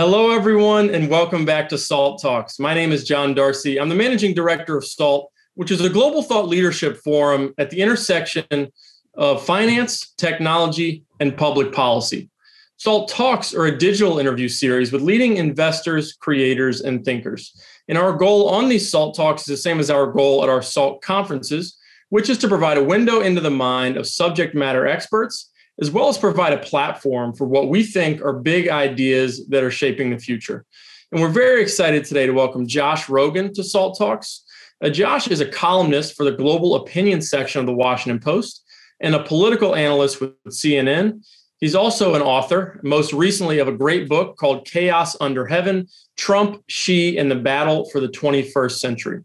Hello, everyone, and welcome back to SALT Talks. My name is John Darcy. I'm the managing director of SALT, which is a global thought leadership forum at the intersection of finance, technology, and public policy. SALT Talks are a digital interview series with leading investors, creators, and thinkers. And our goal on these SALT Talks is the same as our goal at our SALT conferences, which is to provide a window into the mind of subject matter experts as well as provide a platform for what we think are big ideas that are shaping the future. And we're very excited today to welcome Josh Rogin to Salt Talks. Uh, Josh is a columnist for the global opinion section of the Washington Post and a political analyst with CNN. He's also an author, most recently of a great book called Chaos Under Heaven Trump, Xi, and the Battle for the 21st Century.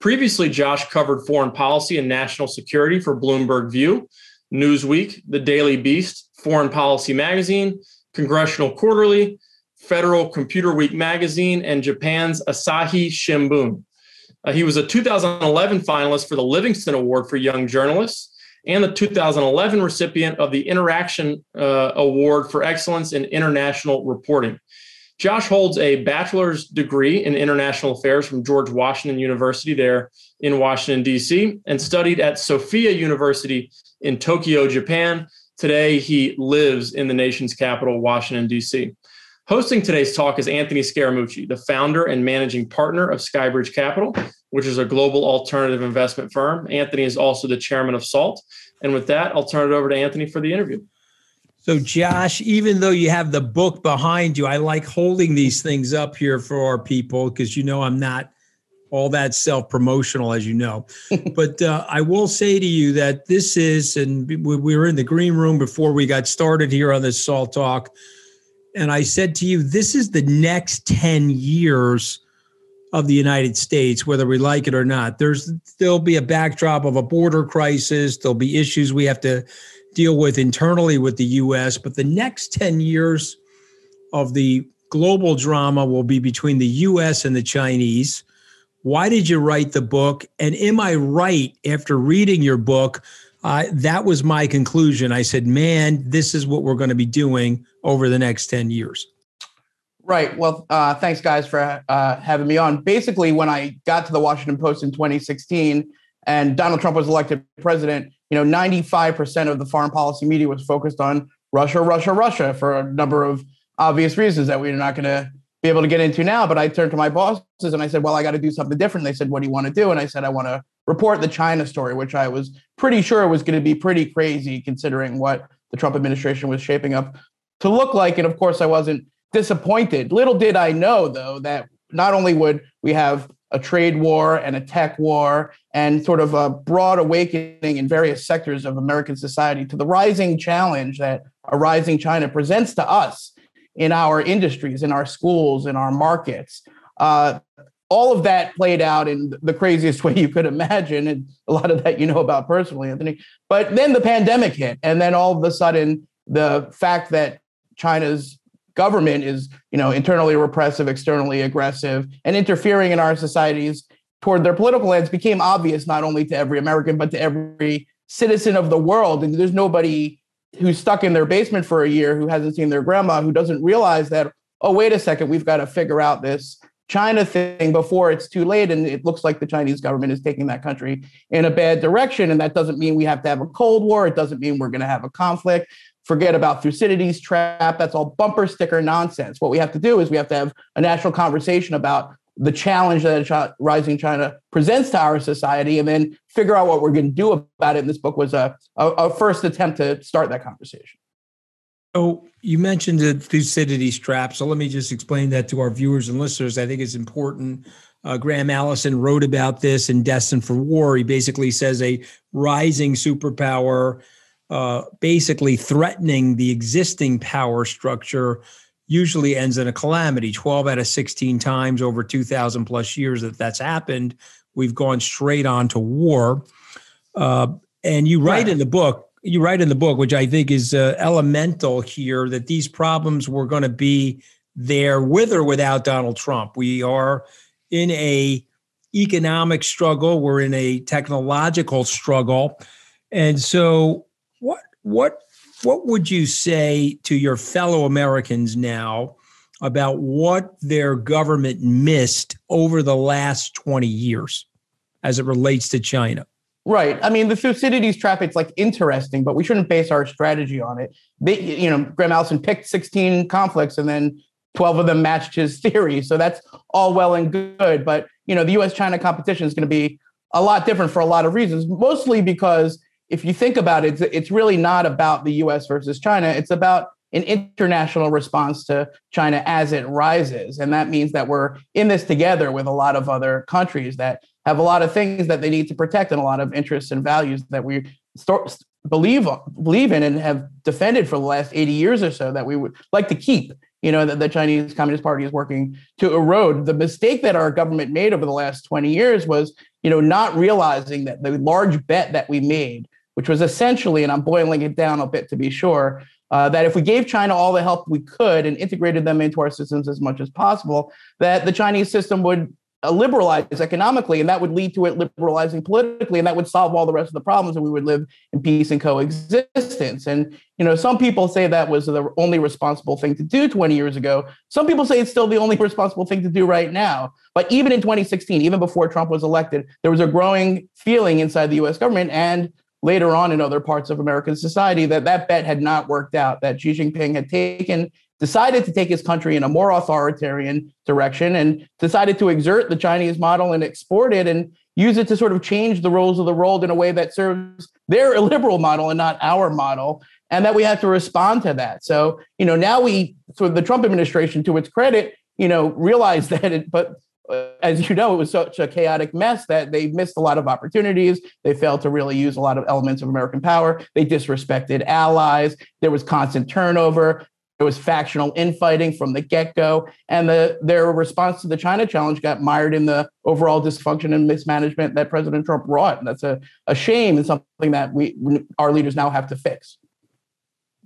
Previously, Josh covered foreign policy and national security for Bloomberg View, Newsweek, The Daily Beast, Foreign Policy Magazine, Congressional Quarterly, Federal Computer Week Magazine, and Japan's Asahi Shimbun. Uh, he was a 2011 finalist for the Livingston Award for Young Journalists and the 2011 recipient of the Interaction uh, Award for Excellence in International Reporting. Josh holds a bachelor's degree in international affairs from George Washington University there in Washington, D.C., and studied at Sophia University in Tokyo, Japan. Today, he lives in the nation's capital, Washington, D.C. Hosting today's talk is Anthony Scaramucci, the founder and managing partner of Skybridge Capital, which is a global alternative investment firm. Anthony is also the chairman of SALT. And with that, I'll turn it over to Anthony for the interview. So, Josh, even though you have the book behind you, I like holding these things up here for our people because you know I'm not all that self promotional, as you know. but uh, I will say to you that this is, and we were in the green room before we got started here on this Salt Talk. And I said to you, this is the next 10 years of the United States, whether we like it or not. There's there'll be a backdrop of a border crisis. There'll be issues we have to deal with internally with the US, but the next 10 years of the global drama will be between the US and the Chinese. Why did you write the book? And am I right after reading your book? Uh, that was my conclusion. I said, man, this is what we're going to be doing over the next 10 years. Right. Well, uh, thanks, guys, for uh, having me on. Basically, when I got to the Washington Post in 2016 and Donald Trump was elected president, you know, 95% of the foreign policy media was focused on Russia, Russia, Russia for a number of obvious reasons that we're not going to be able to get into now. But I turned to my bosses and I said, well, I got to do something different. They said, what do you want to do? And I said, I want to report the China story, which I was pretty sure was going to be pretty crazy considering what the Trump administration was shaping up to look like. And of course, I wasn't disappointed. Little did I know, though, that not only would we have a trade war and a tech war and sort of a broad awakening in various sectors of American society to the rising challenge that a rising China presents to us in our industries, in our schools, in our markets. Uh, all of that played out in the craziest way you could imagine. And a lot of that you know about personally, Anthony. But then the pandemic hit. And then all of a sudden, the fact that China's government is, you know, internally repressive, externally aggressive, and interfering in our societies toward their political ends became obvious not only to every American, but to every citizen of the world. And there's nobody who's stuck in their basement for a year who hasn't seen their grandma who doesn't realize that oh wait a second we've got to figure out this china thing before it's too late and it looks like the chinese government is taking that country in a bad direction and that doesn't mean we have to have a cold war it doesn't mean we're going to have a conflict. Forget about thucydides trap that's all bumper sticker nonsense. What we have to do is we have to have a national conversation about the challenge that rising China presents to our society, and then figure out what we're going to do about it. And this book was a, a, a, first attempt to start that conversation. So you mentioned the Thucydides trap. So let me just explain that to our viewers and listeners. I think it's important. Uh, Graham Allison wrote about this in Destined for War. He basically says a rising superpower, uh, basically threatening the existing power structure usually ends in a calamity. 12 out of 16 times over 2,000 plus years that that's happened, we've gone straight on to war. Uh, and you write in the book, you write in the book, which I think is uh, elemental here, that these problems were going to be there with or without Donald Trump. We are in a economic struggle. We're in a technological struggle, and so what what what would you say to your fellow Americans now about what their government missed over the last 20 years as it relates to China. Right. I mean, the Thucydides trap, it's like interesting, but we shouldn't base our strategy on it. They, you know, Graham Allison picked 16 conflicts and then 12 of them matched his theory. So that's all well and good. But, you know, the US China competition is going to be a lot different for a lot of reasons, mostly because if you think about it, it's really not about the US versus China. It's about an international response to China as it rises. And that means that we're in this together with a lot of other countries that have a lot of things that they need to protect and a lot of interests and values that we believe believe in and have defended for the last 80 years or so that we would like to keep you know that the chinese communist party is working to erode the mistake that our government made over the last 20 years was you know not realizing that the large bet that we made which was essentially and i'm boiling it down a bit to be sure uh, that if we gave China all the help we could and integrated them into our systems as much as possible, that the Chinese system would uh, liberalize economically, and that would lead to it liberalizing politically, and that would solve all the rest of the problems, and we would live in peace and coexistence. And you know, some people say that was the only responsible thing to do 20 years ago. Some people say it's still the only responsible thing to do right now. But even in 2016, even before Trump was elected, there was a growing feeling inside the U.S. government and later on in other parts of American society that that bet had not worked out. That Xi Jinping had taken decided to take his country in a more authoritarian direction and decided to exert the Chinese model and export it and use it to sort of change the roles of the world in a way that serves their illiberal model and not our model. And that we have to respond to that. So, you know, now we, so the Trump administration, to its credit, you know, realized that it, but Uh, as you know, it was such a chaotic mess that they missed a lot of opportunities. They failed to really use a lot of elements of American power. They disrespected allies. There was constant turnover. There was factional infighting from the get go, and the, their response to the China challenge got mired in the overall dysfunction and mismanagement that President Trump wrought. And that's a, a shame and something that we our leaders now have to fix.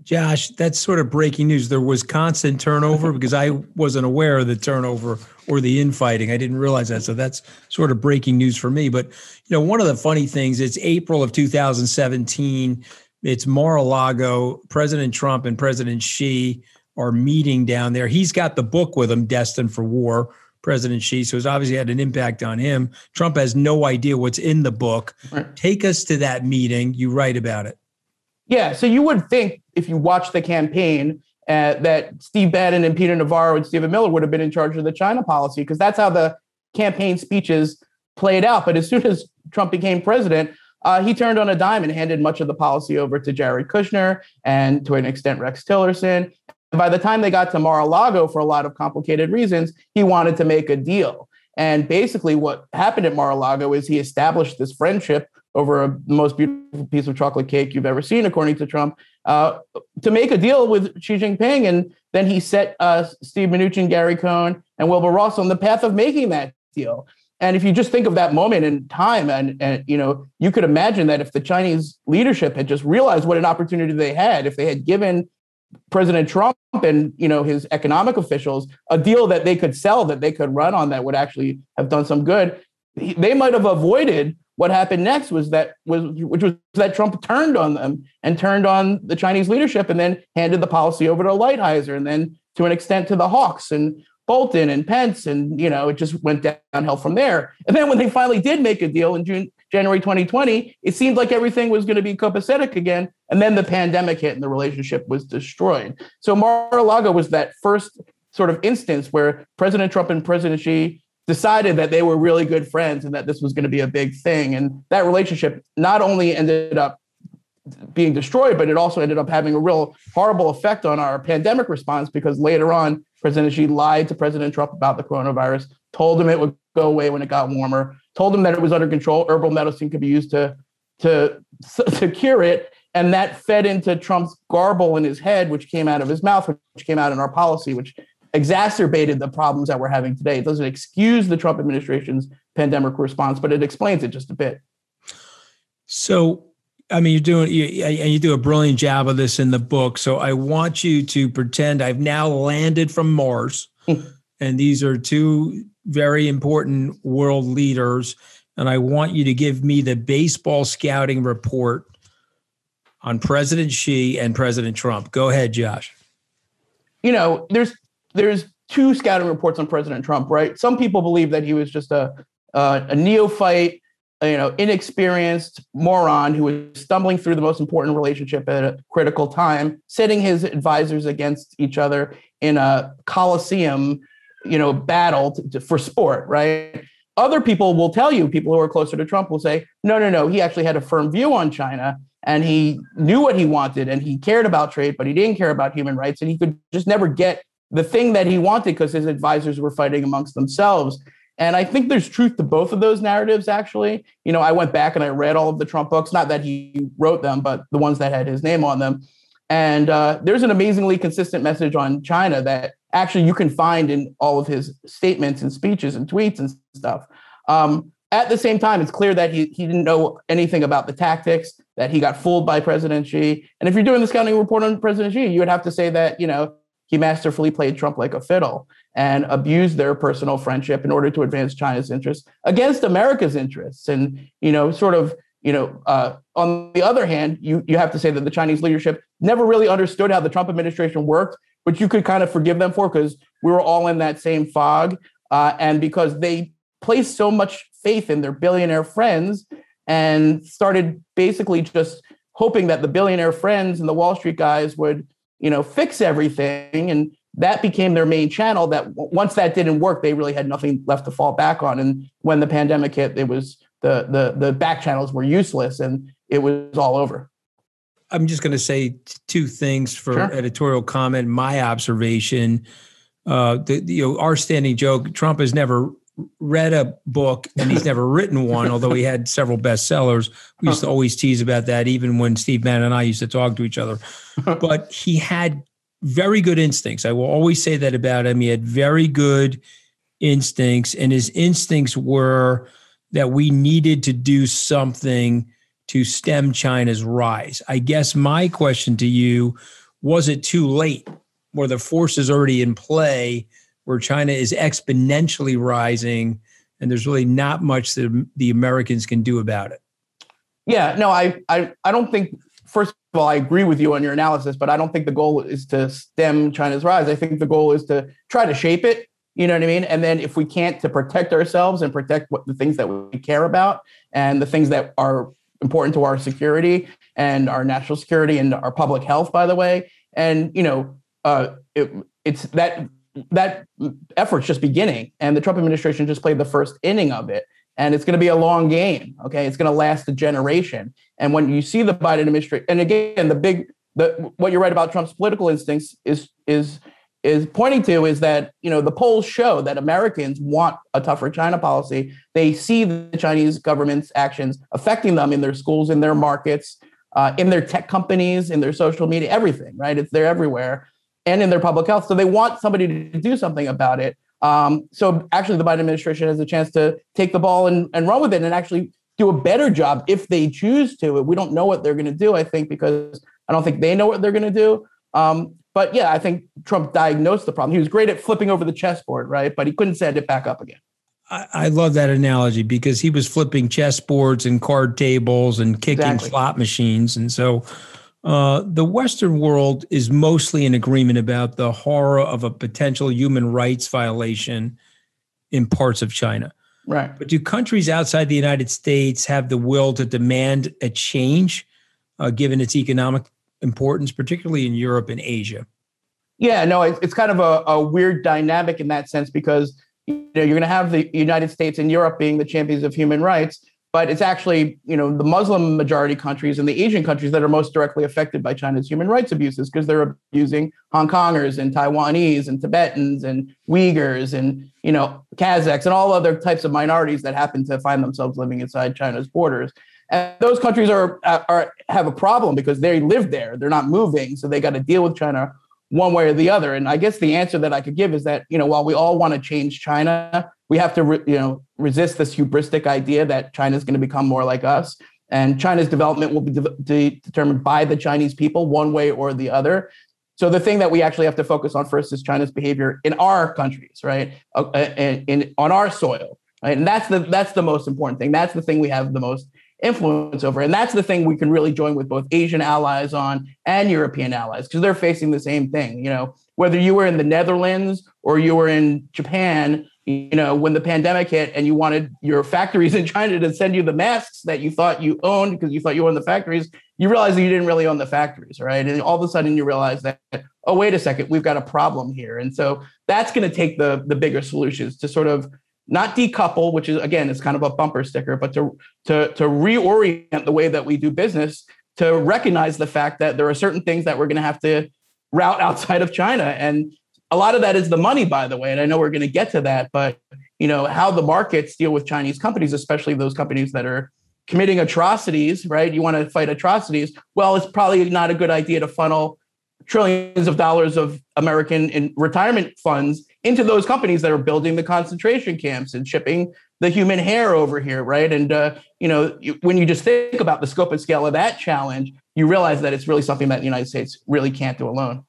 Josh, that's sort of breaking news. There was constant turnover because I wasn't aware of the turnover or the infighting. I didn't realize that. So that's sort of breaking news for me. But you know, one of the funny things, it's April of 2017 it's Mar-a-Lago. President Trump and President Xi are meeting down there. He's got the book with him, Destined for War. President Xi, so it's obviously had an impact on him. Trump has no idea what's in the book. Right. Take us to that meeting. You write about it. Yeah, so you would think if you watch the campaign uh, that Steve Bannon and Peter Navarro and Stephen Miller would have been in charge of the China policy because that's how the campaign speeches played out. But as soon as Trump became president, uh, he turned on a dime and handed much of the policy over to Jared Kushner and to an extent Rex Tillerson. And by the time they got to Mar-a-Lago for a lot of complicated reasons, he wanted to make a deal. And basically, what happened at Mar-a-Lago is he established this friendship over a, most beautiful piece of chocolate cake you've ever seen, according to Trump, uh, to make a deal with Xi Jinping. And then he set uh, Steve Mnuchin, Gary Cohn, and Wilbur Ross on the path of making that deal. And if you just think of that moment in time, and, and you know, you could imagine that if the Chinese leadership had just realized what an opportunity they had, if they had given President Trump and you know his economic officials a deal that they could sell, that they could run on, that would actually have done some good, they might have avoided what happened next. Was that was which was that Trump turned on them and turned on the Chinese leadership, and then handed the policy over to Lighthizer, and then to an extent to the Hawks and Bolton and Pence, and you know it just went downhill from there. And then when they finally did make a deal in June, January 2020, it seemed like everything was going to be copacetic again. And then the pandemic hit, and the relationship was destroyed. So Mar-a-Lago was that first sort of instance where President Trump and President Xi decided that they were really good friends and that this was going to be a big thing. And that relationship not only ended up being destroyed, but it also ended up having a real horrible effect on our pandemic response because later on President Xi lied to President Trump about the coronavirus, told him it would go away when it got warmer, told him that it was under control, herbal medicine could be used to, to, cure it. And that fed into Trump's garble in his head, which came out of his mouth, which came out in our policy, which exacerbated the problems that we're having today. It doesn't excuse the Trump administration's pandemic response, but it explains it just a bit. So I mean, you're doing, you, and you do a brilliant job of this in the book. So I want you to pretend I've now landed from Mars, and these are two very important world leaders. And I want you to give me the baseball scouting report on President Xi and President Trump. Go ahead, Josh. You know, there's there's two scouting reports on President Trump, right? Some people believe that he was just a uh, a neophyte, you know, inexperienced moron who was stumbling through the most important relationship at a critical time, setting his advisors against each other in a coliseum, you know, battle to, to, for sport, right? Other people will tell you, people who are closer to Trump will say, no, no, no, he actually had a firm view on China and he knew what he wanted and he cared about trade, but he didn't care about human rights and he could just never get the thing that he wanted because his advisors were fighting amongst themselves. And I think there's truth to both of those narratives, actually. You know, I went back and I read all of the Trump books, not that he wrote them, but the ones that had his name on them. And uh, there's an amazingly consistent message on China that actually you can find in all of his statements and speeches and tweets and stuff. Um, at the same time, it's clear that he, he didn't know anything about the tactics, that he got fooled by President Xi. And if you're doing the scouting report on President Xi, you would have to say that, you know, he masterfully played Trump like a fiddle and abused their personal friendship in order to advance China's interests against America's interests. And, you know, sort of, you know, uh, on the other hand, you, you have to say that the Chinese leadership never really understood how the Trump administration worked, but you could kind of forgive them for because we were all in that same fog. Uh, and because they placed so much faith in their billionaire friends and started basically just hoping that the billionaire friends and the Wall Street guys would you know, fix everything. And that became their main channel. That once that didn't work, they really had nothing left to fall back on. And when the pandemic hit, it was the the the back channels were useless, and it was all over. I'm just going to say two things for sure. editorial comment. My observation, uh, the, you know, our standing joke: Trump has never read a book and he's never written one, although he had several bestsellers. We used to always tease about that, even when Steve Bannon and I used to talk to each other. But he had very good instincts. I will always say that about him. He had very good instincts, and his instincts were that we needed to do something to stem China's rise. I guess my question to you was it too late? Were the forces already in play? Where China is exponentially rising, and there's really not much that the Americans can do about it. Yeah, no, I, I, I don't think. First of all, I agree with you on your analysis, but I don't think the goal is to stem China's rise. I think the goal is to try to shape it. You know what I mean? And then if we can't, to protect ourselves and protect what the things that we care about and the things that are important to our security and our national security and our public health, by the way. And you know, uh, it, it's that that effort's just beginning, and the Trump administration just played the first inning of it. And it's going to be a long game. Okay, it's going to last a generation. And when you see the Biden administration, and again, the big, the what you're right about Trump's political instincts is is is pointing to is that you know the polls show that Americans want a tougher China policy. They see the Chinese government's actions affecting them in their schools, in their markets, uh, in their tech companies, in their social media, everything. Right? It's there everywhere and in their public health. So they want somebody to do something about it. Um, so actually, the Biden administration has a chance to take the ball and, and run with it and actually do a better job if they choose to. We don't know what they're going to do, I think, because I don't think they know what they're going to do. Um, but yeah, I think Trump diagnosed the problem. He was great at flipping over the chessboard, right? But he couldn't set it back up again. I, I love that analogy because he was flipping chessboards and card tables and kicking exactly. slot machines. And so uh, the Western world is mostly in agreement about the horror of a potential human rights violation in parts of China. Right. But do countries outside the United States have the will to demand a change, uh, given its economic importance, particularly in Europe and Asia? Yeah, no, it's, it's kind of a, a weird dynamic in that sense because you know you're going to have the United States and Europe being the champions of human rights, but it's actually you know the Muslim majority countries and the Asian countries that are most directly affected by China's human rights abuses because they're abusing Hong Kongers and Taiwanese and Tibetans and Uyghurs and you know Kazakhs and all other types of minorities that happen to find themselves living inside China's borders. And those countries are, are have a problem because they live there; they're not moving, so they got to deal with China one way or the other. And I guess the answer that I could give is that you know while we all want to change China, we have to you know resist this hubristic idea that China is going to become more like us. And China's development will be de- de- determined by the Chinese people, one way or the other. So the thing that we actually have to focus on first is China's behavior in our countries, right? Uh, in, in on our soil, right? And that's the that's the most important thing. That's the thing we have the most influence over. And that's the thing we can really join with both Asian allies on and European allies because they're facing the same thing. You know, whether you were in the Netherlands or you were in Japan, you know, when the pandemic hit and you wanted your factories in China to send you the masks that you thought you owned because you thought you owned the factories, you realize that you didn't really own the factories, right? And all of a sudden you realize that, oh, wait a second, we've got a problem here. And so that's going to take the the bigger solutions to sort of not decouple, which is again, it's kind of a bumper sticker, but to to to reorient the way that we do business to recognize the fact that there are certain things that we're going to have to route outside of China, and a lot of that is the money, by the way. And I know we're going to get to that, but you know how the markets deal with Chinese companies, especially those companies that are committing atrocities, right? You want to fight atrocities. Well, it's probably not a good idea to funnel trillions of dollars of American in retirement funds into those companies that are building the concentration camps and shipping the human hair over here, right? And uh, you know, you, when you just think about the scope and scale of that challenge, you realize that it's really something that the United States really can't do alone.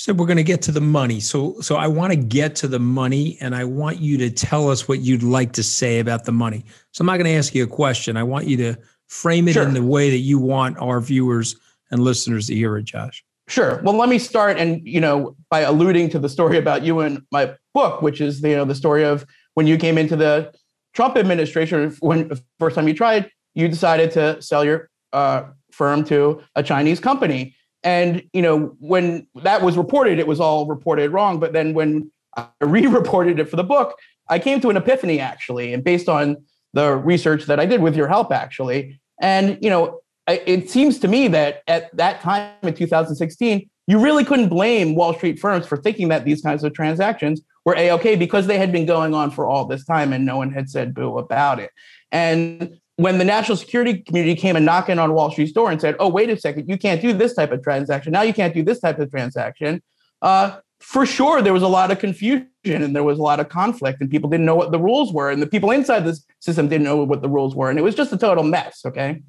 Said we're going to get to the money, so so I want to get to the money, and I want you to tell us what you'd like to say about the money. So I'm not going to ask you a question. I want you to frame it sure. in the way that you want our viewers and listeners to hear it, Josh. Sure. Well, let me start and you know by alluding to the story about you and my book, which is you know the story of when you came into the Trump administration. When the first time you tried, you decided to sell your uh, firm to a Chinese company, and you know when that was reported, it was all reported wrong. But then when I re-reported it for the book, I came to an epiphany actually, and based on the research that I did with your help actually, and you know it seems to me that at that time in 2016, you really couldn't blame Wall Street firms for thinking that these kinds of transactions were a okay because they had been going on for all this time and no one had said boo about it. And when the national security community came and knocking on Wall Street's door and said, "Oh, wait a second, you can't do this type of transaction. Now you can't do this type of transaction," uh, for sure there was a lot of confusion and there was a lot of conflict, and people didn't know what the rules were, and the people inside the system didn't know what the rules were, and it was just a total mess. Okay.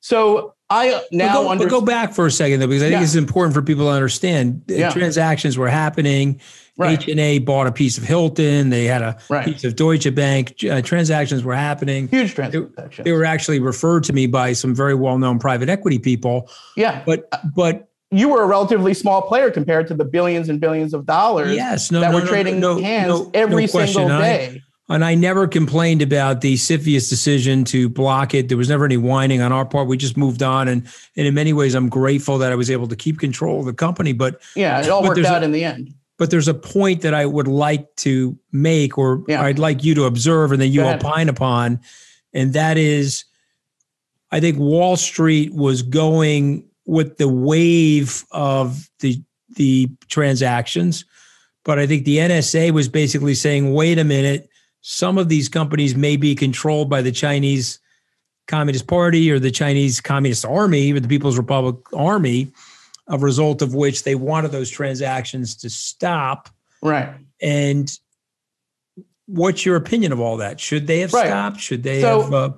So I now but go, but go back for a second though, because I think yeah. it's important for people to understand. Yeah. Transactions were happening. HNA bought a piece of Hilton. They had a right. piece of Deutsche Bank. Uh, transactions were happening. Huge transactions. They, they, were actually referred to me by some very well-known private equity people. Yeah, but but you were a relatively small player compared to the billions and billions of dollars. Yes, no, that no, were trading no, hands every single day. And I never complained about the CFIUS decision to block it. There was never any whining on our part. We just moved on. And, and in many ways, I'm grateful that I was able to keep control of the company. But yeah, it all worked out a, in the end. But there's a point that I would like to make, or yeah. I'd like you to observe and then you opine upon. And that is, I think Wall Street was going with the wave of the the transactions. But I think the NSA was basically saying, wait a minute some of these companies may be controlled by the Chinese Communist Party or the Chinese Communist Army or the People's Republic Army, a result of which they wanted those transactions to stop. Right. And what's your opinion of all that? Should they have right. stopped? Should they so, have? Uh,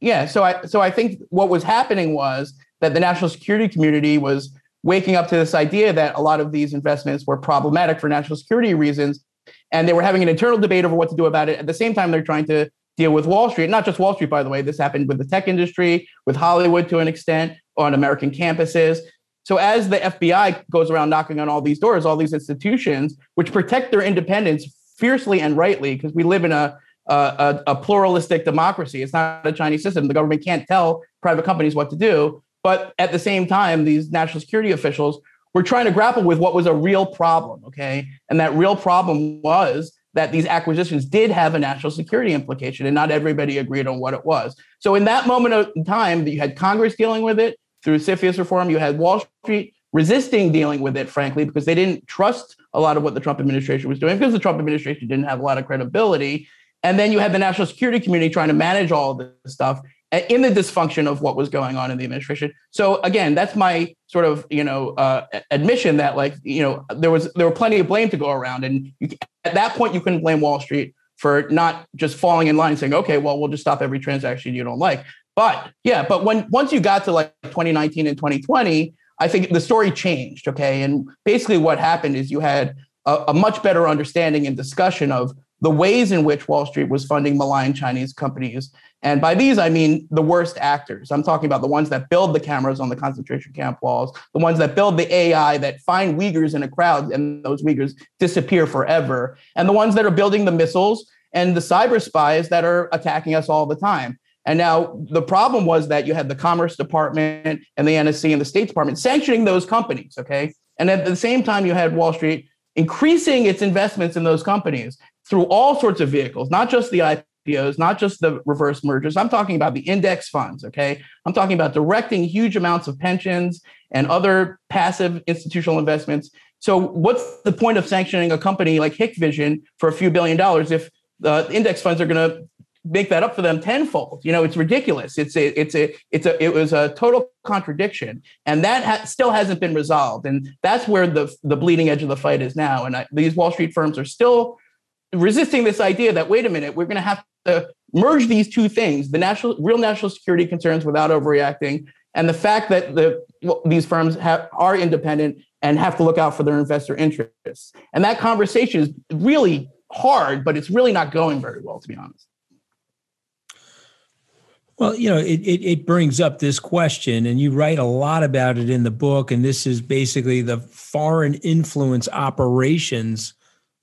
yeah. So I so I think what was happening was that the national security community was waking up to this idea that a lot of these investments were problematic for national security reasons and they were having an internal debate over what to do about it. At the same time, they're trying to deal with Wall Street, not just Wall Street, by the way. This happened with the tech industry, with Hollywood to an extent, on American campuses. So as the FBI goes around knocking on all these doors, all these institutions, which protect their independence fiercely and rightly, because we live in a, a, a pluralistic democracy. It's not a Chinese system. The government can't tell private companies what to do. But at the same time, these national security officials we're trying to grapple with what was a real problem, okay? And that real problem was that these acquisitions did have a national security implication, and not everybody agreed on what it was. So, in that moment of time, you had Congress dealing with it through CFIUS reform, you had Wall Street resisting dealing with it, frankly, because they didn't trust a lot of what the Trump administration was doing, because the Trump administration didn't have a lot of credibility. And then you had the national security community trying to manage all this stuff in the dysfunction of what was going on in the administration. So again, that's my sort of you know uh, admission that like you know there was there were plenty of blame to go around, and you, at that point you couldn't blame Wall Street for not just falling in line saying, okay, well we'll just stop every transaction you don't like. But yeah, but when once you got to like 2019 and 2020, I think the story changed. Okay, and basically what happened is you had a, a much better understanding and discussion of the ways in which Wall Street was funding malign Chinese companies. And by these, I mean the worst actors. I'm talking about the ones that build the cameras on the concentration camp walls, the ones that build the AI that find Uyghurs in a crowd and those Uyghurs disappear forever, and the ones that are building the missiles and the cyber spies that are attacking us all the time. And now the problem was that you had the Commerce Department and the NSC and the State Department sanctioning those companies. Okay. And at the same time, you had Wall Street increasing its investments in those companies through all sorts of vehicles, not just the IPOs, not just the reverse mergers. I'm talking about the index funds, okay? I'm talking about directing huge amounts of pensions and other passive institutional investments. So, what's the point of sanctioning a company like Hikvision for a few billion dollars if the index funds are going to make that up for them tenfold. You know, it's ridiculous. It's a, it's a, it's a, it was a total contradiction, and that ha- still hasn't been resolved. And that's where the the bleeding edge of the fight is now. And I, these Wall Street firms are still resisting this idea that wait a minute, we're going to have to merge these two things: the national, real national security concerns without overreacting, and the fact that the well, these firms have, are independent and have to look out for their investor interests. And that conversation is really hard, but it's really not going very well, to be honest. Well, you know, it, it, it, brings up this question, and you write a lot about it in the book. And this is basically the foreign influence operations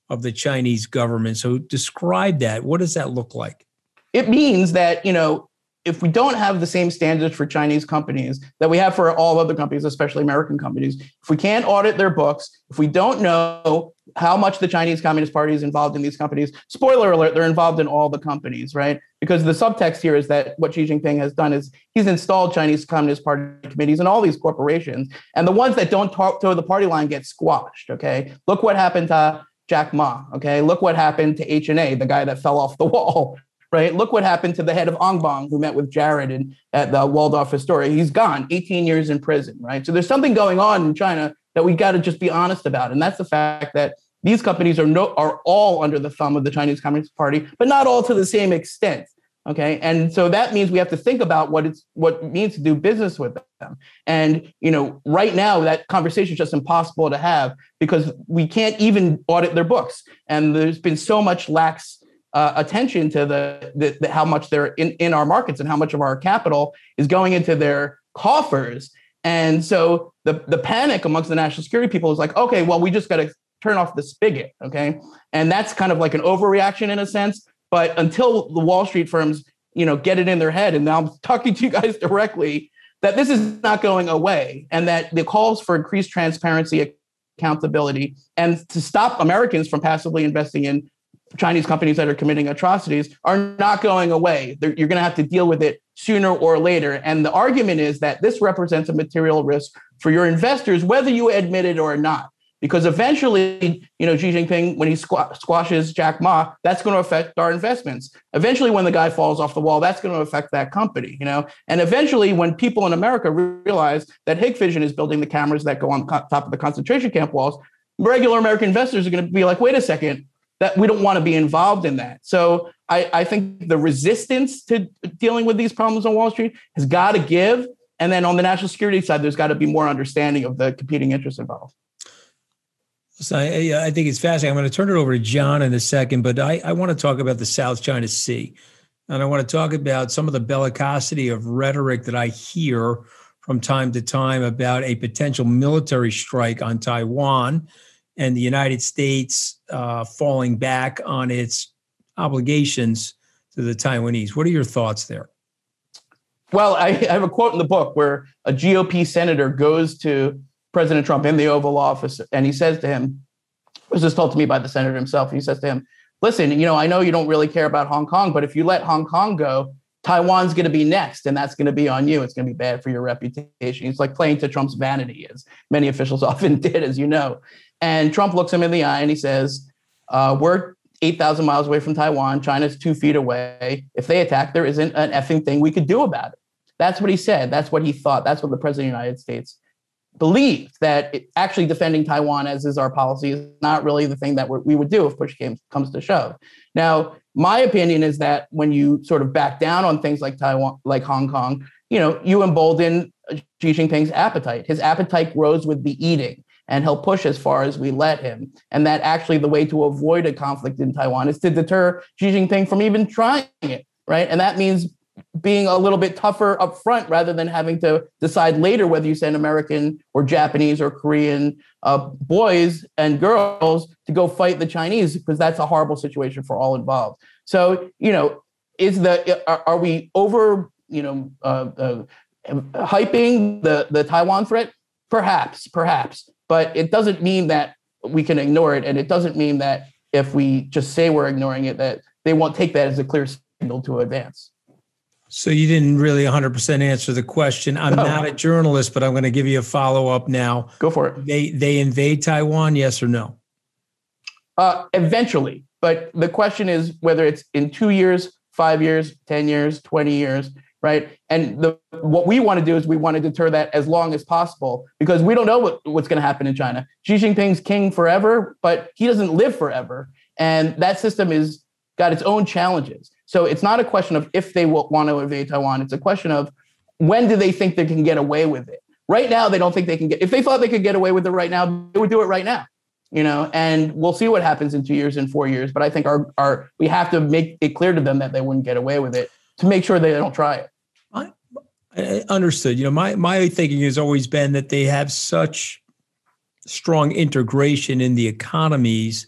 of the Chinese government. So describe that. What does that look like? It means that, you know, if we don't have the same standards for Chinese companies that we have for all other companies, especially American companies, if we can't audit their books, if we don't know how much the Chinese Communist Party is involved in these companies, spoiler alert, they're involved in all the companies, right? Because the subtext here is that what Xi Jinping has done is he's installed Chinese Communist Party committees in all these corporations, and the ones that don't talk to the party line get squashed. Okay, look what happened to Jack Ma. Okay, look what happened to HNA, the guy that fell off the wall. Right. Look what happened to the head of Ong Anbang, who met with Jared and at the Waldorf Astoria. He's gone, 18 years in prison. Right. So there's something going on in China that we got to just be honest about, and that's the fact that these companies are no are all under the thumb of the Chinese Communist Party, but not all to the same extent. Okay. And so that means we have to think about what it's what it means to do business with them. And you know, right now that conversation is just impossible to have because we can't even audit their books. And there's been so much lax uh, attention to the, the, the, how much they're in, in our markets and how much of our capital is going into their coffers. And so the, the panic amongst the national security people is like, okay, well, we just got to turn off the spigot. Okay. And that's kind of like an overreaction in a sense. But until the Wall Street firms, you know, get it in their head, and now I'm talking to you guys directly, that this is not going away, and that the calls for increased transparency, accountability, and to stop Americans from passively investing in Chinese companies that are committing atrocities are not going away. They're, you're going to have to deal with it sooner or later. And the argument is that this represents a material risk for your investors, whether you admit it or not because eventually, you know, Xi Jinping, when he squashes Jack Ma, that's going to affect our investments. Eventually, when the guy falls off the wall, that's going to affect that company, you know. And eventually, when people in America realize that Hikvision is building the cameras that go on top of the concentration camp walls, regular American investors are going to be like, wait a second, that we don't want to be involved in that. So I, I think the resistance to dealing with these problems on Wall Street has got to give. And then on the national security side, there's got to be more understanding of the competing interests involved. So I, I, think it's fascinating. I'm going to turn it over to John in a second, but I, I want to talk about the South China Sea. And I want to talk about some of the bellicosity of rhetoric that I hear from time to time about a potential military strike on Taiwan and the United States uh, falling back on its obligations to the Taiwanese. What are your thoughts there? Well, I, I have a quote in the book where a GOP senator goes to President Trump in the Oval Office, and he says to him, was just told to me by the senator himself. He says to him, "Listen, you know, I know you don't really care about Hong Kong, but if you let Hong Kong go, Taiwan's going to be next, and that's going to be on you. It's going to be bad for your reputation." It's like playing to Trump's vanity, as many officials often did, as you know. And Trump looks him in the eye and he says, uh, "We're 8,000 miles away from Taiwan. China's two feet away. If they attack, there isn't an effing thing we could do about it." That's what he said. That's what he thought. That's what the president of the United States believed that it, actually defending Taiwan, as is our policy, is not really the thing that we would do if push came, comes to shove. Now, my opinion is that when you sort of back down on things like Taiwan, like Hong Kong, you know, you embolden Xi Jinping's appetite. His appetite grows with the eating. And he'll push as far as we let him. And that actually the way to avoid a conflict in Taiwan is to deter Xi Jinping from even trying it, right? And that means being a little bit tougher up front rather than having to decide later whether you send American or Japanese or Korean uh, boys and girls to go fight the Chinese because that's a horrible situation for all involved. So, you know, is the are, are we over, you know, uh, uh, hyping the the Taiwan threat? Perhaps, perhaps, but it doesn't mean that we can ignore it, and it doesn't mean that if we just say we're ignoring it, that they won't take that as a clear signal to advance. So you didn't really 100% answer the question. I'm no. not a journalist, but I'm going to give you a follow up now. Go for it. They they invade Taiwan, yes or no? Uh, eventually, but the question is whether it's in two years, five years, ten years, twenty years, right? And the what we want to do is we want to deter that as long as possible because we don't know what, what's going to happen in China. Xi Jinping's king forever, but he doesn't live forever, and that system has got its own challenges. So it's not a question of if they want to invade Taiwan. It's a question of when do they think they can get away with it. Right now, they don't think they can get. If they thought they could get away with it right now, they would do it right now. You know, and we'll see what happens in two years and four years. But I think our our we have to make it clear to them that they wouldn't get away with it to make sure they don't try it. Understood. You know, my my thinking has always been that they have such strong integration in the economies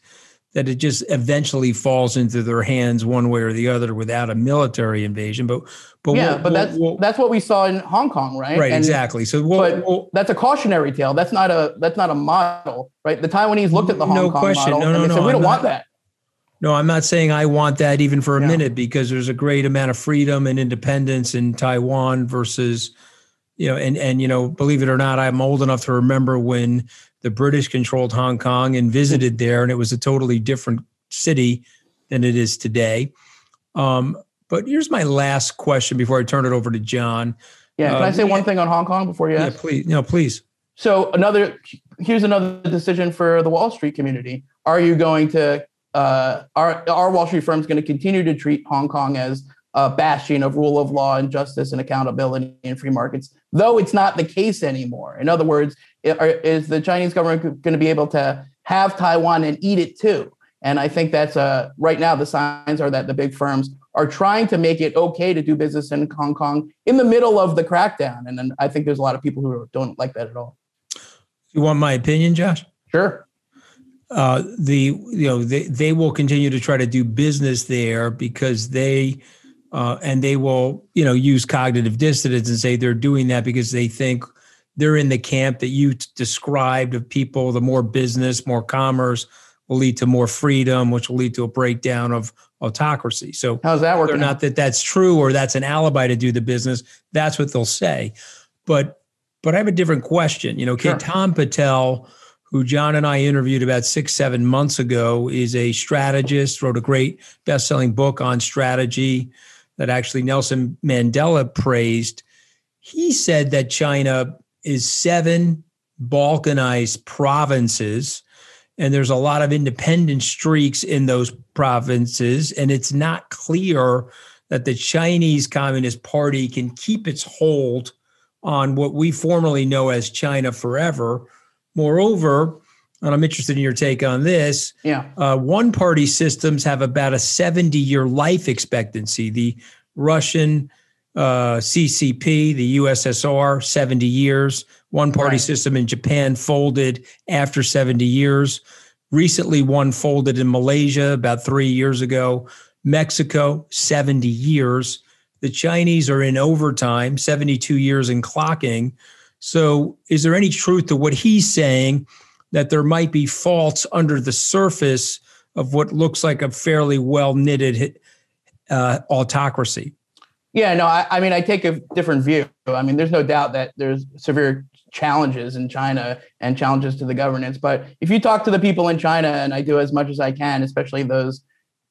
that it just eventually falls into their hands one way or the other without a military invasion. But but yeah, we'll, but that's we'll, that's what we saw in Hong Kong, right? Right, and, exactly. So but that's a cautionary tale. That's not a that's not a model, right? The Taiwanese looked at the Hong no Kong question. model no, no, and they no, said, "We don't I'm want not, that." No, I'm not saying I want that even for a yeah. minute because there's a great amount of freedom and independence in Taiwan versus, you know, and and you know, believe it or not, I'm old enough to remember when the British controlled Hong Kong and visited there, and it was a totally different city than it is today. Um, but here's my last question before I turn it over to John. Yeah, can I say one thing on Hong Kong before you ask? Yeah, please. No, please. So another here's another decision for the Wall Street community. Are you going to uh, are are Wall Street firms going to continue to treat Hong Kong as a bastion of rule of law and justice and accountability in free markets, though it's not the case anymore. In other words, is the Chinese government going to be able to have Taiwan and eat it too? And I think that's uh, right now the signs are that the big firms are trying to make it okay to do business in Hong Kong in the middle of the crackdown. And then I think there's a lot of people who don't like that at all. You want my opinion, Josh? Sure. Uh, the you know they they will continue to try to do business there because they uh, and they will you know use cognitive dissonance and say they're doing that because they think they're in the camp that you described of people the more business more commerce will lead to more freedom which will lead to a breakdown of autocracy. So how's that working? not that that's true or that's an alibi to do the business that's what they'll say. But but i have a different question. You know sure. tom patel who john and i interviewed about six seven months ago is a strategist wrote a great best-selling book on strategy that actually Nelson Mandela praised. He said that China is seven balkanized provinces, and there's a lot of independent streaks in those provinces, and it's not clear that the Chinese Communist Party can keep its hold on what we formerly know as China forever. Moreover, and I'm interested in your take on this. Yeah. Uh, one party systems have about a 70 year life expectancy. The Russian uh, CCP, the USSR, 70 years. One party right. system in Japan folded after 70 years. Recently, one folded in Malaysia about three years ago. Mexico, 70 years. The Chinese are in overtime, 72 years in clocking. So, is there any truth to what he's saying? that there might be faults under the surface of what looks like a fairly well knitted uh, autocracy. Yeah, no, I, I, mean, I take a different view. I mean, there's no doubt that there's severe challenges in China and challenges to the governance. But if you talk to the people in China, and I do as much as I can, especially those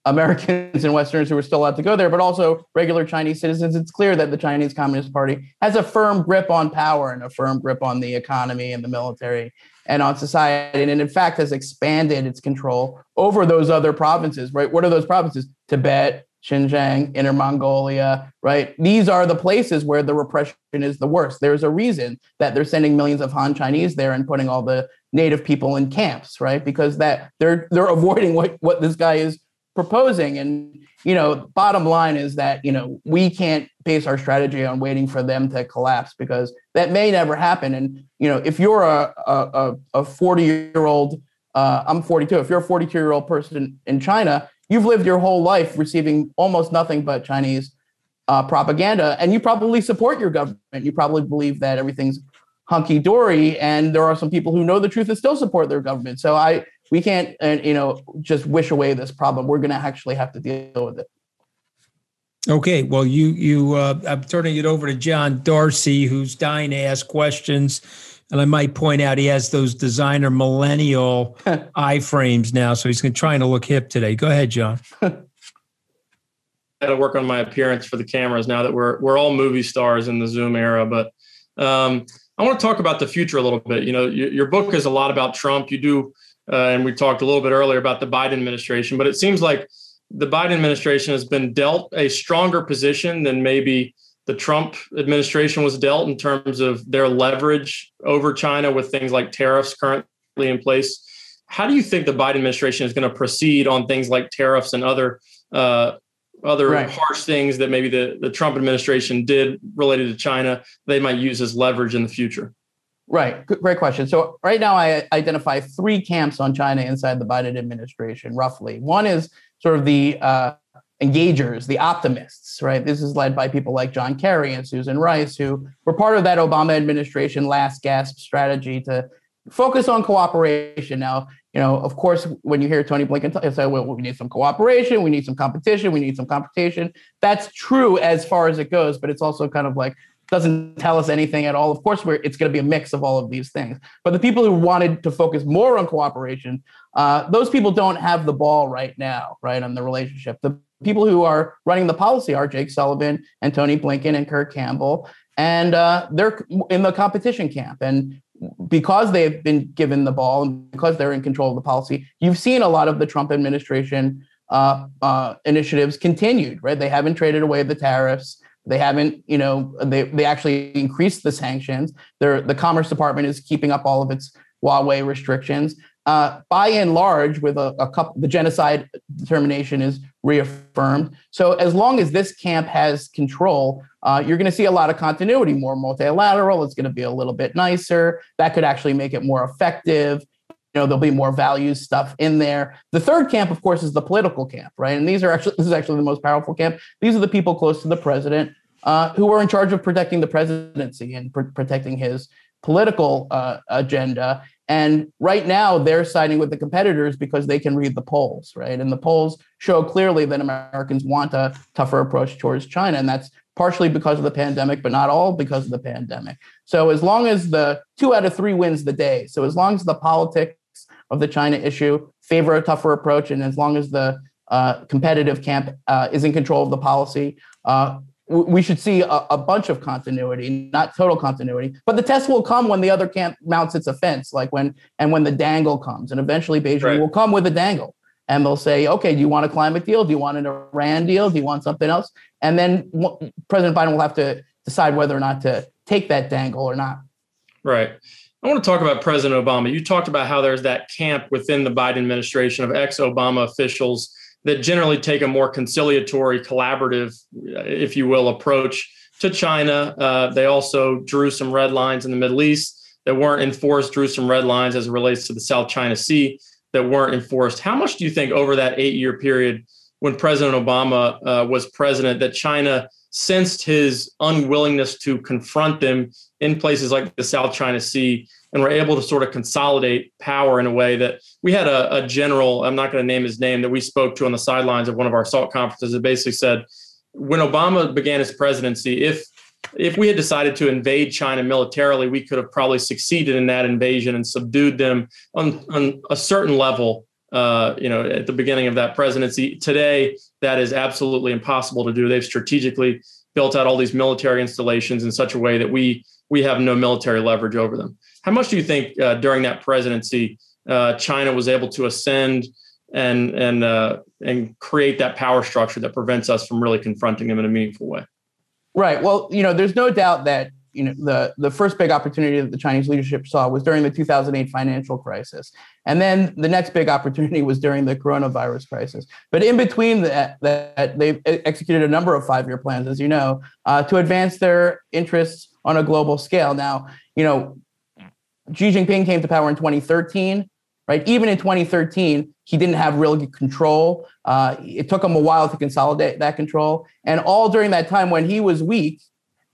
Americans and Westerners who are still allowed to go there, but also regular Chinese citizens, it's clear that the Chinese Communist Party has a firm grip on power and a firm grip on the economy and the military and on society. And in fact, has expanded its control over those other provinces, right? What are those provinces? Tibet, Xinjiang, Inner Mongolia, right? These are the places where the repression is the worst. There's a reason that they're sending millions of Han Chinese there and putting all the native people in camps, right? Because that they're they're avoiding what what this guy is proposing. And you know, bottom line is that you know we can't base our strategy on waiting for them to collapse because that may never happen. And you know, if you're a a a 40 year old, uh, I'm 42. If you're a 42 year old person in China, you've lived your whole life receiving almost nothing but Chinese uh, propaganda, and you probably support your government. You probably believe that everything's hunky dory, and there are some people who know the truth and still support their government. So I we can't uh, you know just wish away this problem. We're going to actually have to deal with it. Okay, well, you you uh, I'm turning it over to John Darcy, who's dying to ask questions, and I might point out he has those designer millennial iframes now, so he's trying to look hip today. Go ahead, John. I had to work on my appearance for the cameras now that we're we're all movie stars in the Zoom era. But um, I want to talk about the future a little bit. You know, your, your book is a lot about Trump. You do, uh, and we talked a little bit earlier about the Biden administration. But it seems like the Biden administration has been dealt a stronger position than maybe the Trump administration was dealt in terms of their leverage over China with things like tariffs currently in place. How do you think the Biden administration is going to proceed on things like tariffs and other uh, other right. harsh things that maybe the, the Trump administration did related to China, they might use as leverage in the future? Right. Great question. So, right now, I identify three camps on China inside the Biden administration, roughly. One is sort of the uh, engagers, the optimists, right? This is led by people like John Kerry and Susan Rice, who were part of that Obama administration last gasp strategy to focus on cooperation. Now, you know, of course, when you hear Tony Blinken say, well, we need some cooperation, we need some competition, we need some competition. That's true as far as it goes, but it's also kind of like doesn't tell us anything at all. Of course, it's going to be a mix of all of these things. But the people who wanted to focus more on cooperation, uh, those people don't have the ball right now, right, on the relationship. The people who are running the policy are Jake Sullivan and Tony Blinken and Kurt Campbell, and uh, they're in the competition camp. And because they've been given the ball and because they're in control of the policy, you've seen a lot of the Trump administration uh, uh, initiatives continued, right? They haven't traded away the tariffs. They haven't, you know, they, they actually increased the sanctions. They're, the Commerce Department is keeping up all of its Huawei restrictions. Uh, by and large, with a, a couple, the genocide determination is reaffirmed. So as long as this camp has control, uh, you're going to see a lot of continuity, more multilateral. It's going to be a little bit nicer. That could actually make it more effective. Know, there'll be more values stuff in there. The third camp, of course, is the political camp, right? And these are actually this is actually the most powerful camp. These are the people close to the president uh, who are in charge of protecting the presidency and pr- protecting his political uh, agenda. And right now, they're siding with the competitors because they can read the polls, right? And the polls show clearly that Americans want a tougher approach towards China. And that's partially because of the pandemic, but not all because of the pandemic. So as long as the two out of three wins the day, so as long as the politics of the China issue favor a tougher approach, and as long as the uh, competitive camp uh, is in control of the policy, uh, we should see a, a, bunch of continuity, not total continuity. But the test will come when the other camp mounts its offense, like when and when the dangle comes, and eventually Beijing right. will come with a dangle, and they'll say, "Okay, do you want a climate deal? Do you want an Iran deal? Do you want something else?" And then President Biden will have to decide whether or not to take that dangle or not. Right. I want to talk about President Obama. You talked about how there's that camp within the Biden administration of ex-Obama officials that generally take a more conciliatory, collaborative, if you will, approach to China. Uh, they also drew some red lines in the Middle East that weren't enforced, drew some red lines as it relates to the South China Sea that weren't enforced. How much do you think over that eight year period when President Obama uh, was president that China sensed his unwillingness to confront them in places like the South China Sea and were able to sort of consolidate power in a way that we had a, a general, I'm not going to name his name, that we spoke to on the sidelines of one of our SALT conferences that basically said, when Obama began his presidency, if if we had decided to invade China militarily, we could have probably succeeded in that invasion and subdued them on, on a certain level. Uh, you know, at the beginning of that presidency. Today, that is absolutely impossible to do. They've strategically built out all these military installations in such a way that we we have no military leverage over them. How much do you think uh, during that presidency uh, China was able to ascend and and uh, and create that power structure that prevents us from really confronting them in a meaningful way? Right. Well, you know, there's no doubt that you know the the first big opportunity that the Chinese leadership saw was during the 2008 financial crisis, and then the next big opportunity was during the coronavirus crisis. But in between that, that they've executed a number of five year plans, as you know, uh, to advance their interests on a global scale. Now, you know, Xi Jinping came to power in 2013 right? Even in 2013, he didn't have real control. Uh, it took him a while to consolidate that control. And all during that time when he was weak,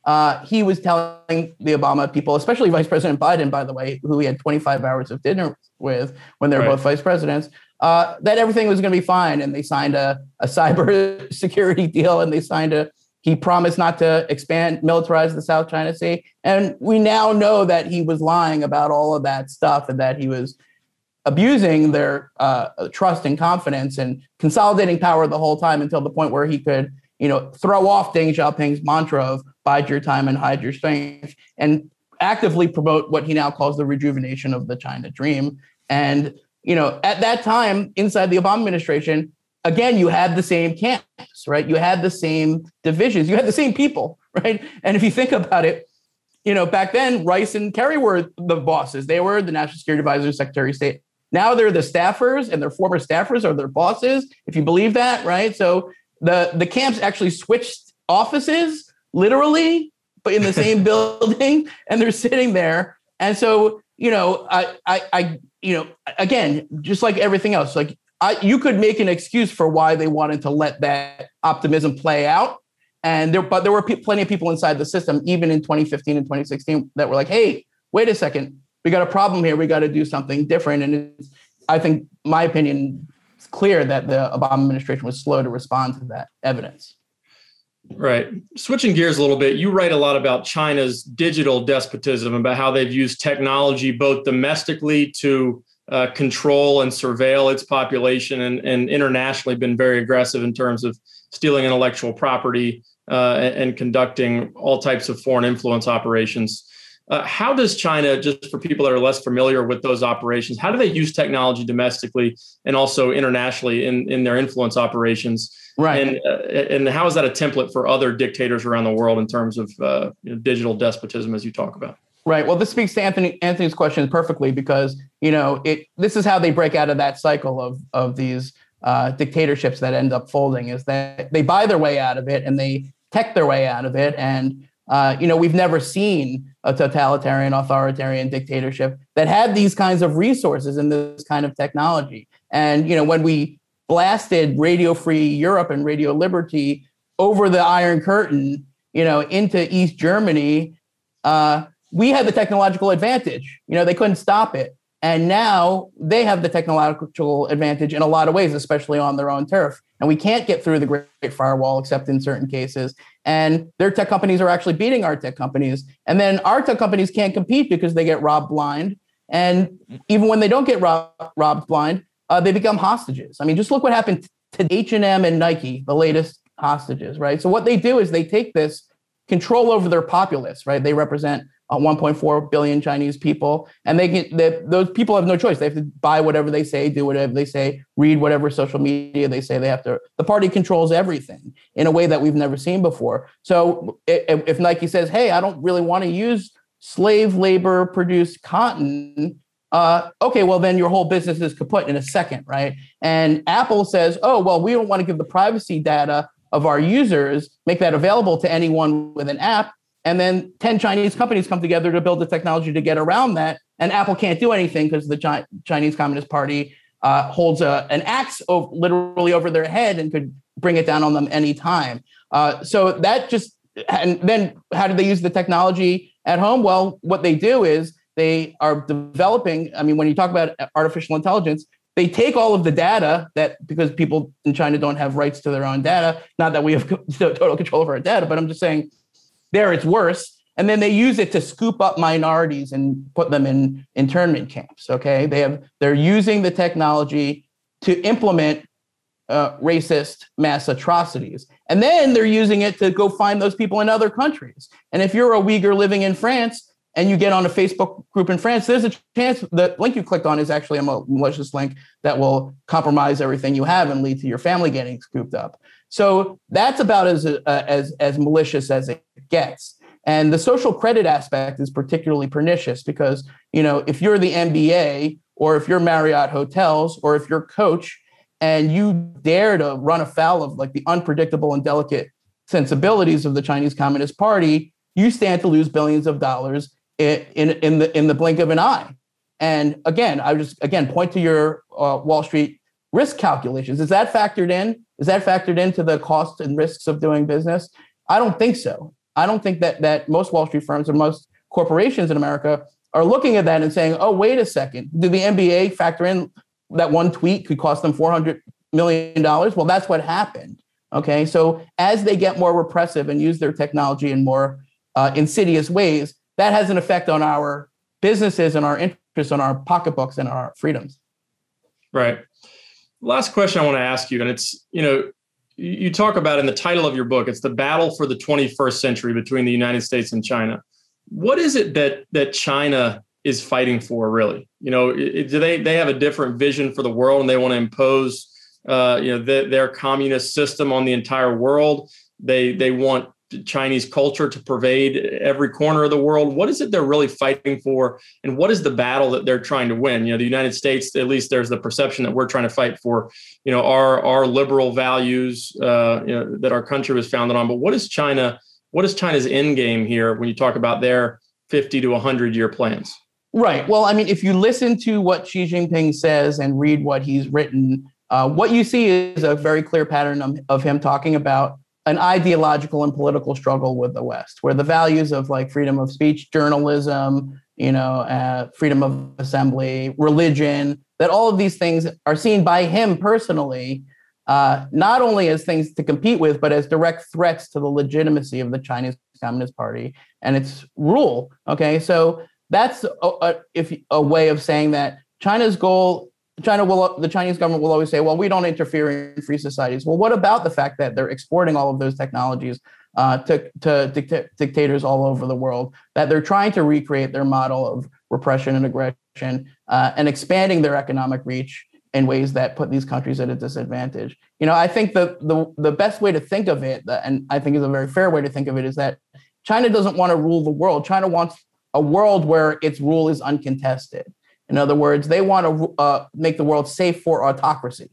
uh, he was telling the Obama people, especially Vice President Biden, by the way, who he had 25 hours of dinner with when they were right. both vice presidents, uh, that everything was going to be fine. And they signed a, a cyber security deal and they signed a, he promised not to expand, militarize the South China Sea. And we now know that he was lying about all of that stuff and that he was abusing their uh, trust and confidence and consolidating power the whole time until the point where he could, you know, throw off Deng Xiaoping's mantra of bide your time and hide your strength and actively promote what he now calls the rejuvenation of the China dream. And, you know, at that time inside the Obama administration, again, you had the same camps, right? You had the same divisions, you had the same people, right? And if you think about it, you know, back then, Rice and Kerry were the bosses. They were the national security advisor, secretary of state. Now they're the staffers and their former staffers are their bosses, if you believe that, right? So the the camps actually switched offices literally, but in the same building, and they're sitting there. And so, you know, I I I you know, again, just like everything else, like I, you could make an excuse for why they wanted to let that optimism play out. And there, but there were plenty of people inside the system, even in 2015 and 2016, that were like, "Hey, wait a second, we got a problem here. We got to do something different. And it's I think, my opinion, clear that the Obama administration was slow to respond to that evidence. Right. Switching gears a little bit, you write a lot about China's digital despotism, about how they've used technology both domestically to uh, control and surveil its population and, and internationally been very aggressive in terms of stealing intellectual property uh, and, and, conducting all types of foreign influence operations. Uh, how does China, just for people that are less familiar with those operations, how do they use technology domestically and also internationally in, in their influence operations? Right. And, uh, and how is that a template for other dictators around the world in terms of uh, you know, digital despotism, as you talk about? Right. Well, this speaks to Anthony Anthony's question perfectly because you know it. This is how they break out of that cycle of of these uh, dictatorships that end up folding. Is that they buy their way out of it and they tech their way out of it, and uh, you know, we've never seen a totalitarian, authoritarian dictatorship that had these kinds of resources and this kind of technology. And you know, when we blasted Radio Free Europe and Radio Liberty over the Iron Curtain, you know, into East Germany, uh, we had the technological advantage. You know, they couldn't stop it. And now they have the technological advantage in a lot of ways, especially on their own turf. And we can't get through the Great Firewall except in certain cases. And their tech companies are actually beating our tech companies. And then our tech companies can't compete because they get robbed blind. And even when they don't get robbed, robbed blind, uh, they become hostages. I mean, just look what happened to H&M and Nike, the latest hostages, right? So what they do is they take this control over their populace, right? They represent 1.4 billion Chinese people, and they get they, those people have no choice. They have to buy whatever they say, do whatever they say, read whatever social media they say. They have to. The party controls everything in a way that we've never seen before. So if, if Nike says, "Hey, I don't really want to use slave labor produced cotton," uh, okay, well then your whole business is kaput in a second, right? And Apple says, "Oh, well, we don't want to give the privacy data." Of our users, make that available to anyone with an app and then 10 Chinese companies come together to build the technology to get around that. And Apple can't do anything because the Chi- Chinese Communist Party uh, holds a, an axe literally over their head and could bring it down on them anytime. Uh, so that just, and then how do they use the technology at home? Well, what they do is they are developing. I mean, when you talk about artificial intelligence, they take all of the data that because people in China don't have rights to their own data. Not that we have total control over our data, but I'm just saying there it's worse. And then they use it to scoop up minorities and put them in internment camps. Okay, they have they're using the technology to implement uh, racist mass atrocities, and then they're using it to go find those people in other countries. And if you're a Uyghur living in France and you get on a Facebook group in France, there's a chance the link you clicked on is actually a malicious link that will compromise everything you have and lead to your family getting scooped up. So that's about as uh, as as malicious as it gets. And the social credit aspect is particularly pernicious because, you know, if you're the NBA or if you're Marriott Hotels or if you're coach and you dare to run afoul of like the unpredictable and delicate sensibilities of the Chinese Communist Party, you stand to lose billions of dollars in, in, in the in the blink of an eye. And again, I just again point to your uh, Wall Street risk calculations. Is that factored in? Is that factored into the costs and risks of doing business? I don't think so. I don't think that that most Wall Street firms or most corporations in America are looking at that and saying, "Oh, wait a second, did the NBA factor in that one tweet could cost them 400 million dollars?" Well, that's what happened. Okay, so as they get more repressive and use their technology in more uh, insidious ways, that has an effect on our businesses and our interests, on our pocketbooks and our freedoms. Right. Last question I want to ask you, and it's you know you talk about in the title of your book it's the battle for the 21st century between the united states and china. What is it that that china is fighting for really? You know do they they have a different vision for the world and they want to impose uh, you know the, their communist system on the entire world? They they want Chinese culture to pervade every corner of the world. What is it they're really fighting for, and what is the battle that they're trying to win? You know, the United States, at least there's the perception that we're trying to fight for, you know, our our liberal values uh, you know, that our country was founded on. But what is China? What is China's end game here when you talk about their 50 to 100 year plans? Right. Well, I mean, if you listen to what Xi Jinping says and read what he's written, uh, what you see is a very clear pattern of, of him talking about an ideological and political struggle with the West, where the values of like freedom of speech, journalism, you know, uh, freedom of assembly, religion, that all of these things are seen by him personally, uh, not only as things to compete with, but as direct threats to the legitimacy of the Chinese Communist Party and its rule. Okay, so that's a, a, if a way of saying that China's goal China will, the Chinese government will always say, well, we don't interfere in free societies. Well, what about the fact that they're exporting all of those technologies uh, to, to dicta- dictators all over the world, that they're trying to recreate their model of repression and aggression uh, and expanding their economic reach in ways that put these countries at a disadvantage. You know, I think the, the, the best way to think of it, and I think is a very fair way to think of it, is that China doesn't want to rule the world. China wants a world where its rule is uncontested. In other words, they want to uh, make the world safe for autocracy.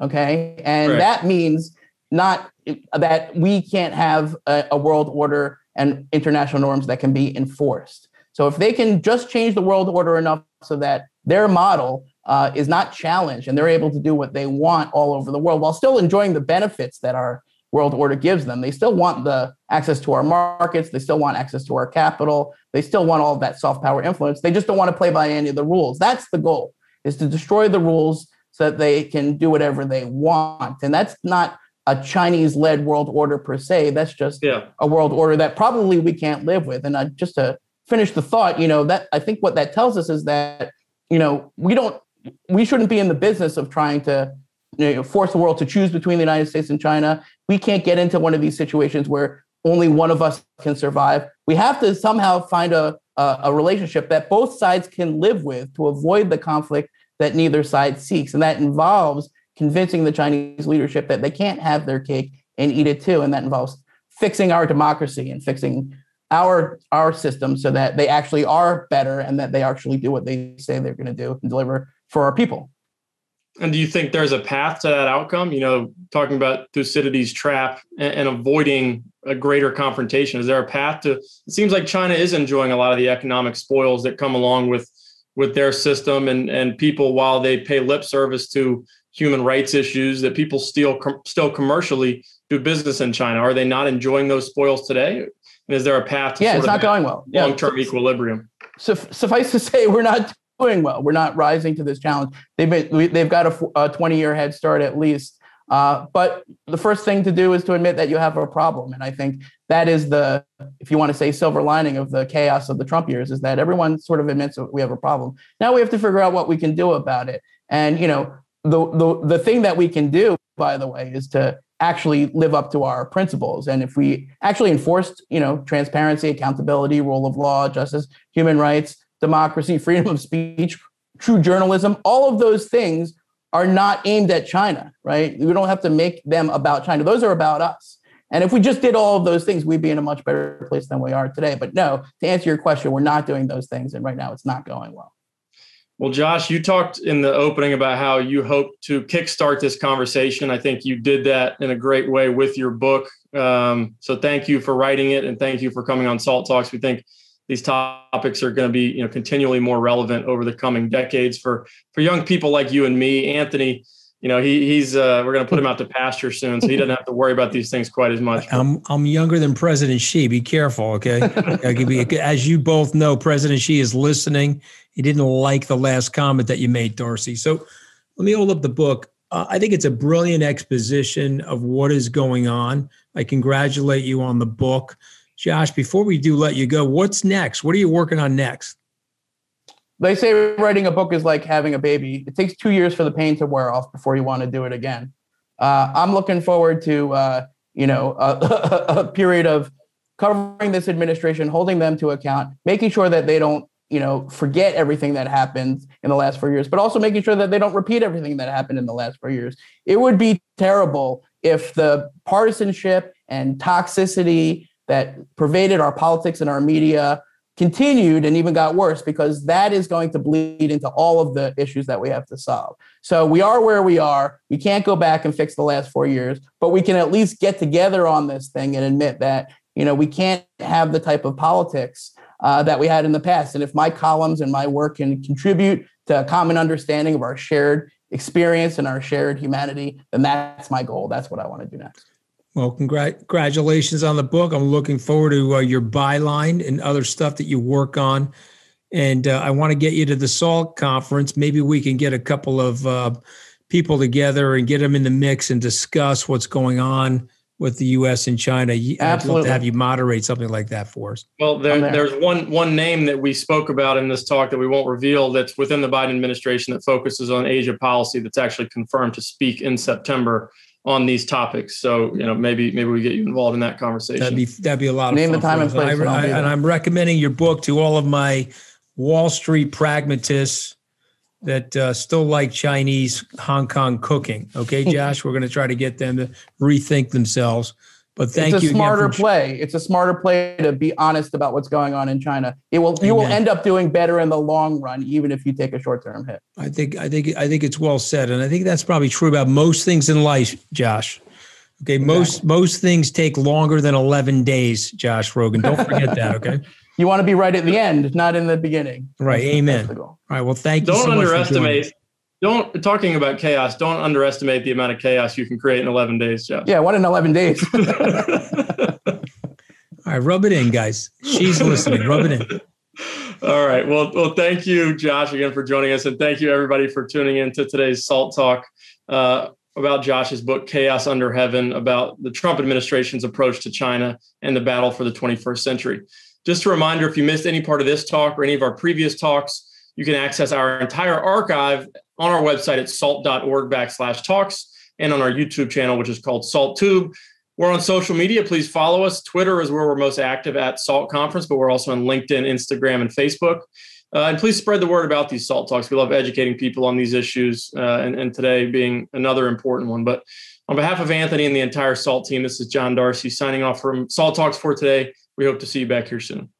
Okay. And right. that means not that we can't have a, a, world order and international norms that can be enforced. So if they can just change the world order enough so that their model uh, is not challenged and they're able to do what they want all over the world while still enjoying the benefits that our world order gives them. They still want the access to our markets. They still want access to our capital. They still want all of that soft power influence. They just don't want to play by any of the rules. That's the goal is to destroy the rules so that they can do whatever they want. And that's not a Chinese led world order per se. That's just yeah. a world order that probably we can't live with. And uh, just to finish the thought, you know, that I think what that tells us is that, you know, we don't, we shouldn't be in the business of trying to you know, force the world to choose between the United States and China. We can't get into one of these situations where only one of us can survive. We have to somehow find a, a, a relationship that both sides can live with to avoid the conflict that neither side seeks. And that involves convincing the Chinese leadership that they can't have their cake and eat it too. And that involves fixing our democracy and fixing our our system so that they actually are better and that they actually do what they say they're going to do and deliver for our people. And do you think there's a path to that outcome? You know, talking about Thucydides' trap and, and, avoiding a greater confrontation. Is there a path to? It seems like China is enjoying a lot of the economic spoils that come along with with their system, and and people, while they pay lip service to human rights issues, that people still com- still commercially do business in China. Are they not enjoying those spoils today? And is there a path to yeah, it's not going well. Long term yeah. equilibrium. So, suffice to say, we're not doing well. We're not rising to this challenge. They've been, they've got a, a 20 year head start at least. Uh, but the first thing to do is to admit that you have a problem. And I think that is the, if you want to say silver lining of the chaos of the Trump years, is that everyone sort of admits we have a problem. Now we have to figure out what we can do about it. And, you know, the, the, the thing that we can do, by the way, is to actually live up to our principles. And if we actually enforced, you know, transparency, accountability, rule of law, justice, human rights, democracy, freedom of speech, true journalism, all of those things are not aimed at China, right? We don't have to make them about China. Those are about us. And if we just did all of those things, we'd be in a much better place than we are today. But no, to answer your question, we're not doing those things. And right now it's not going well. Well, Josh, you talked in the opening about how you hope to kickstart this conversation. I think you did that in a great way with your book. Um, so thank you for writing it and thank you for coming on Salt Talks. We think these topics are going to be, you know, continually more relevant over the coming decades for for young people like you and me. Anthony, you know, he he's uh, we're going to put him out to pasture soon, so he doesn't have to worry about these things quite as much. I'm I'm younger than President Xi. Be careful, okay? As you both know, President Xi is listening. He didn't like the last comment that you made, Darcy. So let me hold up the book. Uh, I think it's a brilliant exposition of what is going on. I congratulate you on the book, Josh. Before we do let you go, what's next? What are you working on next? they say writing a book is like having a baby. It takes two years for the pain to wear off before you want to do it again. Uh, I'm looking forward to uh, you know a, a, period of covering this administration, holding them to account, making sure that they don't you know forget everything that happened in the last four years, but also making sure that they don't repeat everything that happened in the last four years. It would be terrible if the partisanship and toxicity that pervaded our politics and our media continued and even got worse because that is going to bleed into all of the issues that we have to solve. So we are where we are. We can't go back and fix the last four years, but we can at least get together on this thing and admit that you know we can't have the type of politics uh, that we had in the past. And if my columns and my work can contribute to a common understanding of our shared experience and our shared humanity, then that's my goal. That's what I want to do next. Well, congratulations on the book. I'm looking forward to uh, your byline and other stuff that you work on. And uh, I want to get you to the SALT conference. Maybe we can get a couple of uh, people together and get them in the mix and discuss what's going on with the U.S. and China. Absolutely. I'd love to have you moderate something like that for us. Well, there, there. there's one one name that we spoke about in this talk that we won't reveal. That's within the Biden administration that focuses on Asia policy. That's actually confirmed to speak in September on these topics. So you know, maybe maybe we get you involved in that conversation. That'd be that'd be a lot Name of fun. Name the time and place. I, I, and I'm recommending your book to all of my Wall Street pragmatists that uh, still like Chinese Hong Kong cooking. Okay, Josh, we're going to try to get them to rethink themselves. But thank it's you. It's a smarter play. It's a smarter play to be honest about what's going on in China. It will Amen. you will end up doing better in the long run, even if you take a short term hit. I think I think I think it's well said, and I think that's probably true about most things in life, Josh. Okay, exactly. most most things take longer than eleven days, Josh Rogin. Don't forget that. Okay. You want to be right at the end, not in the beginning. Right. That's Amen. All right. Well, thank you. Don't so underestimate don't talking about chaos. Don't underestimate the amount of chaos you can create in 11 days, Jeff. Yeah, what in 11 days? All right, rub it in, guys. She's listening. Rub it in. All right. Well, well, thank you, Josh, again for joining us, and thank you everybody for tuning in to today's Salt Talk uh, about Josh's book "Chaos Under Heaven" about the Trump administration's approach to China and the battle for the 21st century. Just a reminder: if you missed any part of this talk or any of our previous talks, you can access our entire archive on our website at salt.org backslash talks and on our YouTube channel, which is called Salt Tube. We're on social media. Please follow us. Twitter is where we're most active at Salt Conference, but we're also on LinkedIn, Instagram, and Facebook. Uh, and please spread the word about these SALT talks. We love educating people on these issues, uh, and, and today being another important one. But on behalf of Anthony and the entire SALT team, this is John Darcy signing off from SALT Talks for today. We hope to see you back here soon.